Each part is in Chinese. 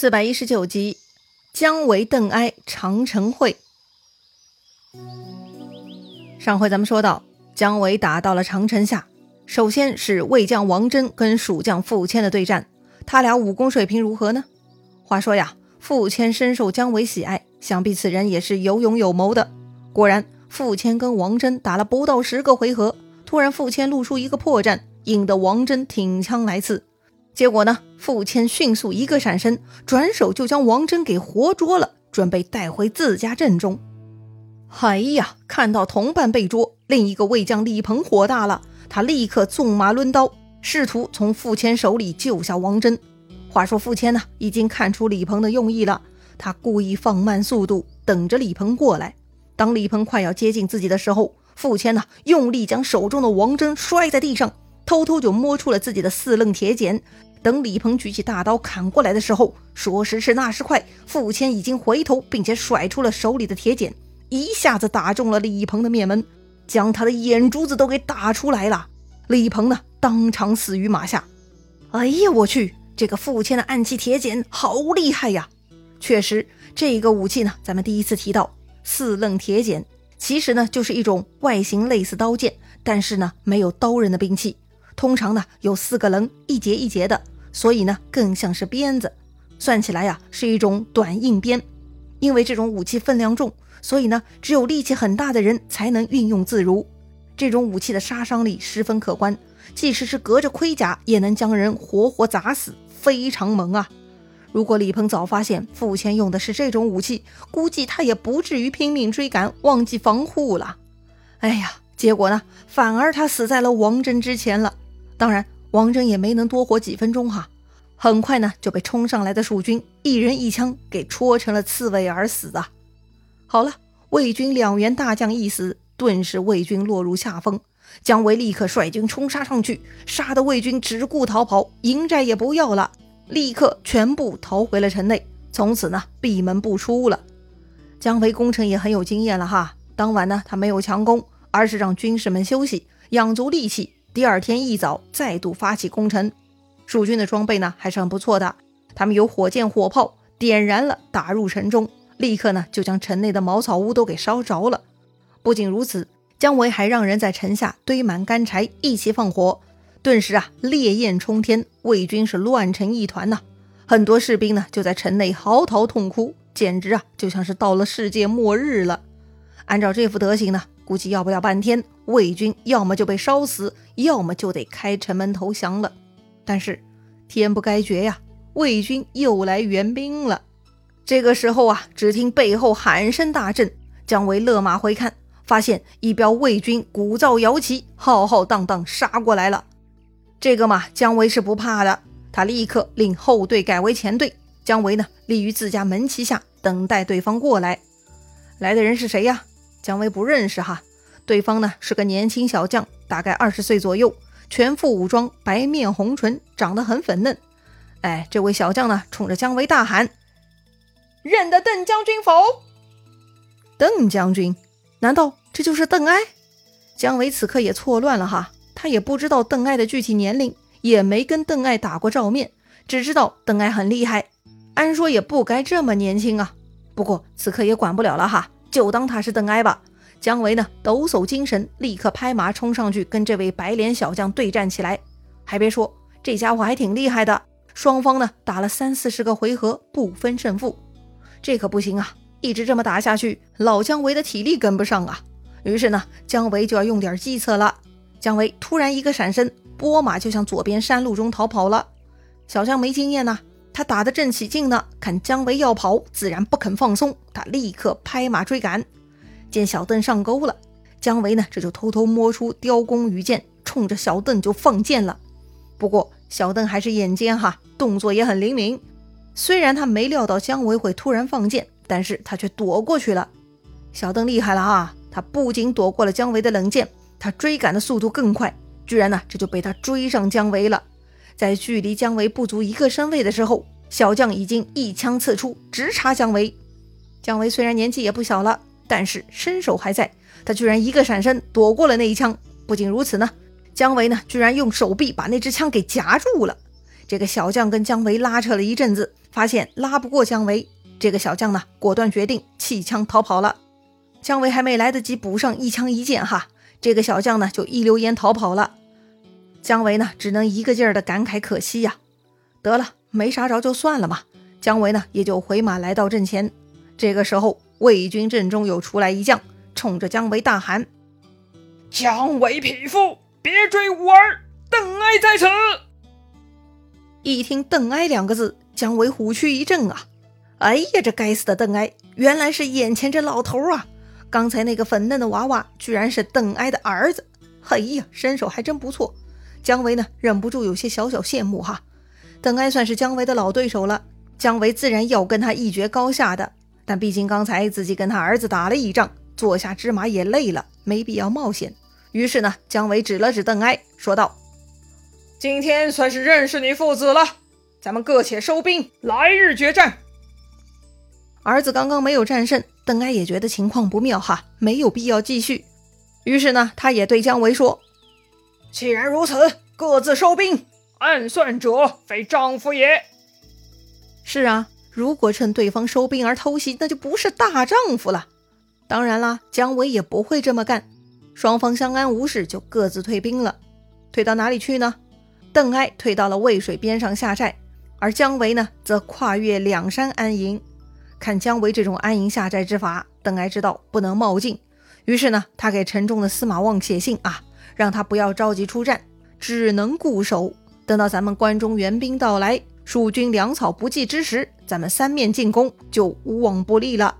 四百一十九集，姜维邓艾长城会。上回咱们说到，姜维打到了长城下，首先是魏将王真跟蜀将傅谦的对战，他俩武功水平如何呢？话说呀，傅谦深受姜维喜爱，想必此人也是有勇有谋的。果然，傅谦跟王真打了不到十个回合，突然傅谦露出一个破绽，引得王真挺枪来刺。结果呢？傅谦迅速一个闪身，转手就将王真给活捉了，准备带回自家阵中。哎呀，看到同伴被捉，另一个魏将李鹏火大了，他立刻纵马抡刀，试图从傅谦手里救下王真。话说傅谦呢，已经看出李鹏的用意了，他故意放慢速度，等着李鹏过来。当李鹏快要接近自己的时候，傅谦呢，用力将手中的王真摔在地上，偷偷就摸出了自己的四棱铁剪。等李鹏举起大刀砍过来的时候，说时迟那时快，傅谦已经回头，并且甩出了手里的铁剪，一下子打中了李鹏的面门，将他的眼珠子都给打出来了。李鹏呢，当场死于马下。哎呀，我去，这个傅谦的暗器铁剪好厉害呀！确实，这个武器呢，咱们第一次提到四棱铁剪，其实呢，就是一种外形类似刀剑，但是呢，没有刀刃的兵器。通常呢有四个棱，一节一节的，所以呢更像是鞭子。算起来呀是一种短硬鞭。因为这种武器分量重，所以呢只有力气很大的人才能运用自如。这种武器的杀伤力十分可观，即使是隔着盔甲也能将人活活砸死，非常猛啊！如果李鹏早发现傅谦用的是这种武器，估计他也不至于拼命追赶，忘记防护了。哎呀，结果呢反而他死在了王真之前了。当然，王真也没能多活几分钟哈，很快呢就被冲上来的蜀军一人一枪给戳成了刺猬而死啊！好了，魏军两员大将一死，顿时魏军落入下风。姜维立刻率军冲杀上去，杀得魏军只顾逃跑，营寨也不要了，立刻全部逃回了城内，从此呢闭门不出了。姜维攻城也很有经验了哈，当晚呢他没有强攻，而是让军士们休息，养足力气。第二天一早，再度发起攻城。蜀军的装备呢还是很不错的，他们有火箭、火炮，点燃了，打入城中，立刻呢就将城内的茅草屋都给烧着了。不仅如此，姜维还让人在城下堆满干柴，一起放火，顿时啊烈焰冲天，魏军是乱成一团呐。很多士兵呢就在城内嚎啕痛哭，简直啊就像是到了世界末日了。按照这副德行呢。估计要不了半天，魏军要么就被烧死，要么就得开城门投降了。但是天不该绝呀，魏军又来援兵了。这个时候啊，只听背后喊声大震，姜维勒马回看，发现一彪魏军鼓噪摇旗，浩浩荡荡杀过来了。这个嘛，姜维是不怕的，他立刻令后队改为前队。姜维呢，立于自家门旗下，等待对方过来。来的人是谁呀？姜维不认识哈，对方呢是个年轻小将，大概二十岁左右，全副武装，白面红唇，长得很粉嫩。哎，这位小将呢，冲着姜维大喊：“认得邓将军否？”邓将军？难道这就是邓艾？姜维此刻也错乱了哈，他也不知道邓艾的具体年龄，也没跟邓艾打过照面，只知道邓艾很厉害，按说也不该这么年轻啊。不过此刻也管不了了哈。就当他是邓艾吧。姜维呢，抖擞精神，立刻拍马冲上去，跟这位白脸小将对战起来。还别说，这家伙还挺厉害的。双方呢，打了三四十个回合，不分胜负。这可不行啊！一直这么打下去，老姜维的体力跟不上啊。于是呢，姜维就要用点计策了。姜维突然一个闪身，拨马就向左边山路中逃跑了。小将没经验呐。他打得正起劲呢，看姜维要跑，自然不肯放松。他立刻拍马追赶，见小邓上钩了，姜维呢这就偷偷摸出雕弓羽箭，冲着小邓就放箭了。不过小邓还是眼尖哈，动作也很灵敏。虽然他没料到姜维会突然放箭，但是他却躲过去了。小邓厉害了啊，他不仅躲过了姜维的冷箭，他追赶的速度更快，居然呢这就被他追上姜维了。在距离姜维不足一个身位的时候，小将已经一枪刺出，直插姜维。姜维虽然年纪也不小了，但是身手还在，他居然一个闪身躲过了那一枪。不仅如此呢，姜维呢居然用手臂把那支枪给夹住了。这个小将跟姜维拉扯了一阵子，发现拉不过姜维，这个小将呢，果断决定弃枪逃跑了。姜维还没来得及补上一枪一箭，哈，这个小将呢就一溜烟逃跑了。姜维呢，只能一个劲儿的感慨可惜呀。得了，没杀着就算了嘛。姜维呢，也就回马来到阵前。这个时候，魏军阵中有出来一将，冲着姜维大喊：“姜维匹夫，别追吾儿，邓艾在此！”一听“邓艾”两个字，姜维虎躯一震啊！哎呀，这该死的邓艾，原来是眼前这老头啊！刚才那个粉嫩的娃娃，居然是邓艾的儿子。哎呀，身手还真不错。姜维呢，忍不住有些小小羡慕哈。邓艾算是姜维的老对手了，姜维自然要跟他一决高下的。但毕竟刚才自己跟他儿子打了一仗，坐下芝麻也累了，没必要冒险。于是呢，姜维指了指邓艾，说道：“今天算是认识你父子了，咱们各且收兵，来日决战。”儿子刚刚没有战胜，邓艾也觉得情况不妙哈，没有必要继续。于是呢，他也对姜维说：“既然如此，各自收兵。”暗算者非丈夫也。是啊，如果趁对方收兵而偷袭，那就不是大丈夫了。当然啦，姜维也不会这么干。双方相安无事，就各自退兵了。退到哪里去呢？邓艾退到了渭水边上下寨，而姜维呢，则跨越两山安营。看姜维这种安营下寨之法，邓艾知道不能冒进，于是呢，他给沉重的司马望写信啊，让他不要着急出战，只能固守。等到咱们关中援兵到来，蜀军粮草不济之时，咱们三面进攻就无往不利了。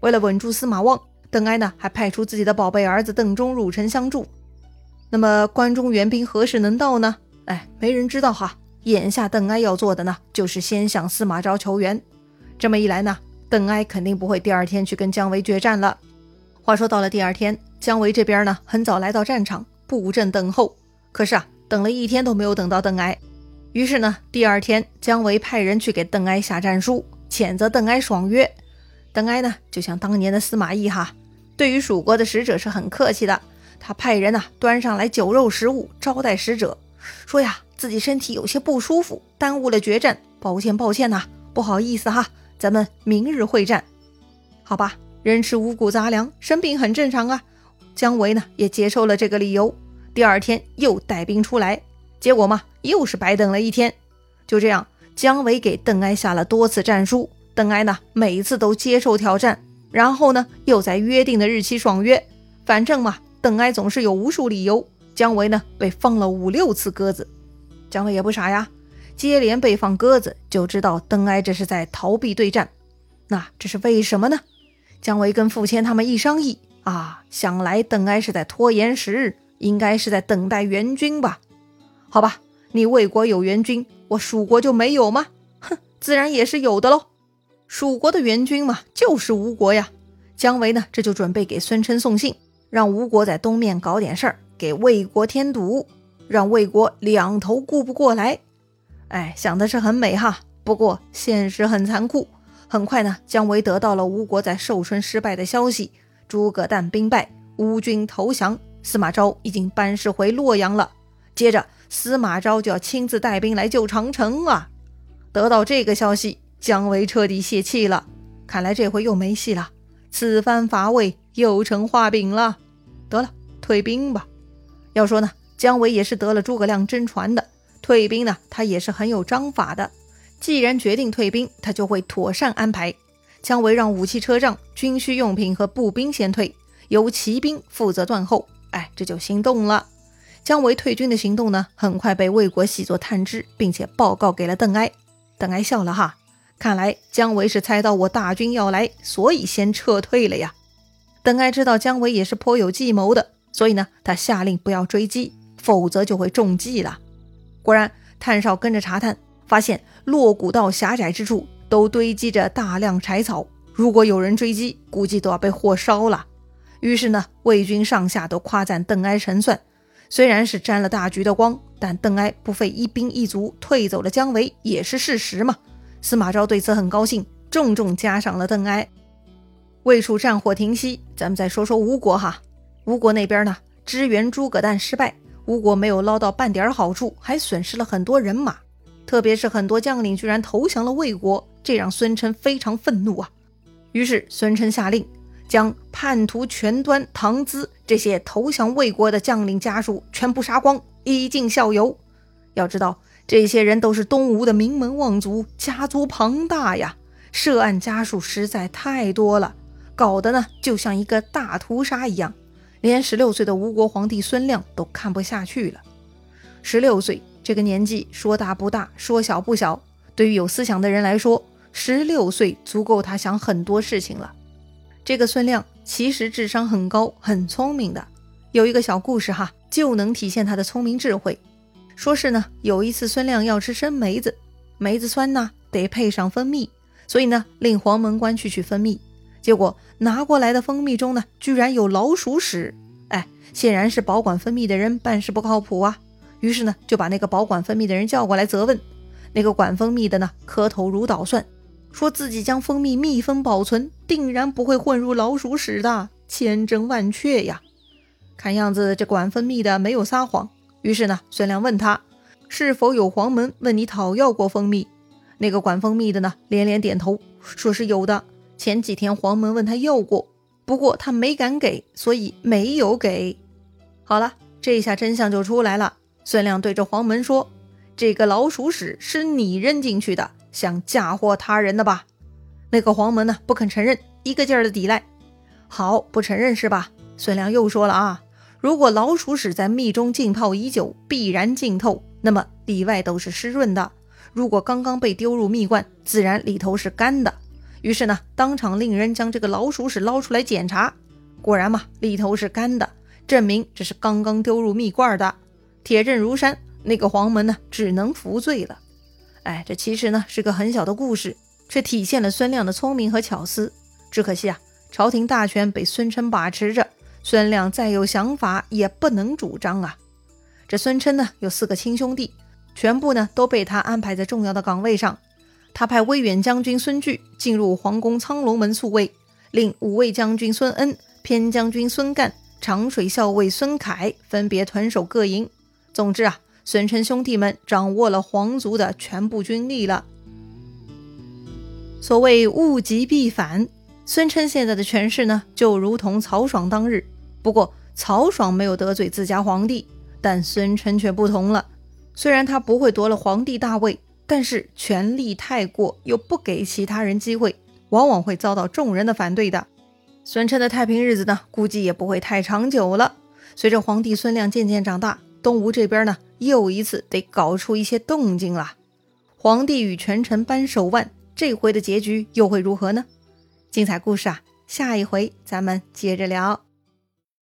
为了稳住司马望，邓艾呢还派出自己的宝贝儿子邓忠入城相助。那么关中援兵何时能到呢？哎，没人知道哈。眼下邓艾要做的呢，就是先向司马昭求援。这么一来呢，邓艾肯定不会第二天去跟姜维决战了。话说到了第二天，姜维这边呢，很早来到战场布阵等候。可是啊。等了一天都没有等到邓艾，于是呢，第二天姜维派人去给邓艾下战书，谴责邓艾爽约。邓艾呢，就像当年的司马懿哈，对于蜀国的使者是很客气的。他派人呐端上来酒肉食物招待使者，说呀自己身体有些不舒服，耽误了决战，抱歉抱歉呐，不好意思哈，咱们明日会战，好吧？人吃五谷杂粮，生病很正常啊。姜维呢也接受了这个理由。第二天又带兵出来，结果嘛，又是白等了一天。就这样，姜维给邓艾下了多次战书，邓艾呢每次都接受挑战，然后呢又在约定的日期爽约。反正嘛，邓艾总是有无数理由。姜维呢被放了五六次鸽子，姜维也不傻呀，接连被放鸽子，就知道邓艾这是在逃避对战。那这是为什么呢？姜维跟傅谦他们一商议啊，想来邓艾是在拖延时日。应该是在等待援军吧？好吧，你魏国有援军，我蜀国就没有吗？哼，自然也是有的喽。蜀国的援军嘛，就是吴国呀。姜维呢，这就准备给孙琛送信，让吴国在东面搞点事儿，给魏国添堵，让魏国两头顾不过来。哎，想的是很美哈，不过现实很残酷。很快呢，姜维得到了吴国在寿春失败的消息，诸葛诞兵败，吴军投降。司马昭已经班师回洛阳了，接着司马昭就要亲自带兵来救长城啊！得到这个消息，姜维彻底泄气了，看来这回又没戏了，此番伐魏又成画饼了。得了，退兵吧。要说呢，姜维也是得了诸葛亮真传的，退兵呢，他也是很有章法的。既然决定退兵，他就会妥善安排。姜维让武器、车仗、军需用品和步兵先退，由骑兵负责断后。哎，这就心动了。姜维退军的行动呢，很快被魏国细作探知，并且报告给了邓艾。邓艾笑了哈，看来姜维是猜到我大军要来，所以先撤退了呀。邓艾知道姜维也是颇有计谋的，所以呢，他下令不要追击，否则就会中计了。果然，探哨跟着查探，发现洛谷道狭窄之处都堆积着大量柴草，如果有人追击，估计都要被火烧了。于是呢，魏军上下都夸赞邓艾神算，虽然是沾了大局的光，但邓艾不费一兵一卒退走了姜维也是事实嘛。司马昭对此很高兴，重重加赏了邓艾。魏蜀战火停息，咱们再说说吴国哈。吴国那边呢，支援诸葛诞失败，吴国没有捞到半点好处，还损失了很多人马。特别是很多将领居然投降了魏国，这让孙琛非常愤怒啊。于是孙琛下令，将叛徒全端、唐咨这些投降魏国的将领家属全部杀光，以儆效尤。要知道，这些人都是东吴的名门望族，家族庞大呀，涉案家属实在太多了，搞得呢就像一个大屠杀一样，连十六岁的吴国皇帝孙亮都看不下去了。十六岁这个年纪，说大不大，说小不小，对于有思想的人来说，十六岁足够他想很多事情了。这个孙亮其实智商很高，很聪明的。有一个小故事哈，就能体现他的聪明智慧。说是呢，有一次孙亮要吃生梅子，梅子酸呢，得配上蜂蜜，所以呢，令黄门官去取蜂蜜。结果拿过来的蜂蜜中呢，居然有老鼠屎。哎，显然是保管蜂蜜的人办事不靠谱啊。于是呢，就把那个保管蜂蜜的人叫过来责问。那个管蜂蜜的呢，磕头如捣蒜，说自己将蜂蜜密封保存，定然不会混入老鼠屎的，千真万确呀。看样子这管蜂蜜的没有撒谎。于是呢，孙亮问他是否有黄门问你讨要过蜂蜜。那个管蜂蜜的呢，连连点头，说是有的。前几天黄门问他要过，不过他没敢给，所以没有给。好了，这下真相就出来了。孙亮对着黄门说：“这个老鼠屎是你扔进去的，想嫁祸他人的吧？”那个黄门呢，不肯承认，一个劲儿的抵赖。好，不承认是吧？孙良又说了啊。如果老鼠屎在蜜中浸泡已久，必然浸透，那么里外都是湿润的。如果刚刚被丢入蜜罐，自然里头是干的。于是呢，当场令人将这个老鼠屎捞出来检查，果然嘛，里头是干的，证明这是刚刚丢入蜜罐的，铁证如山。那个黄门呢，只能服罪了。哎，这其实呢是个很小的故事，却体现了孙亮的聪明和巧思。只可惜啊，朝廷大权被孙琛把持着。孙亮再有想法也不能主张啊！这孙琛呢有四个亲兄弟，全部呢都被他安排在重要的岗位上。他派威远将军孙据进入皇宫苍龙门宿卫，令五位将军孙恩、偏将军孙干、长水校尉孙凯分别屯守各营。总之啊，孙琛兄弟们掌握了皇族的全部军力了。所谓物极必反。孙琛现在的权势呢，就如同曹爽当日。不过曹爽没有得罪自家皇帝，但孙琛却不同了。虽然他不会夺了皇帝大位，但是权力太过，又不给其他人机会，往往会遭到众人的反对的。孙琛的太平日子呢，估计也不会太长久了。随着皇帝孙亮渐渐长大，东吴这边呢，又一次得搞出一些动静了。皇帝与权臣扳手腕，这回的结局又会如何呢？精彩故事啊，下一回咱们接着聊。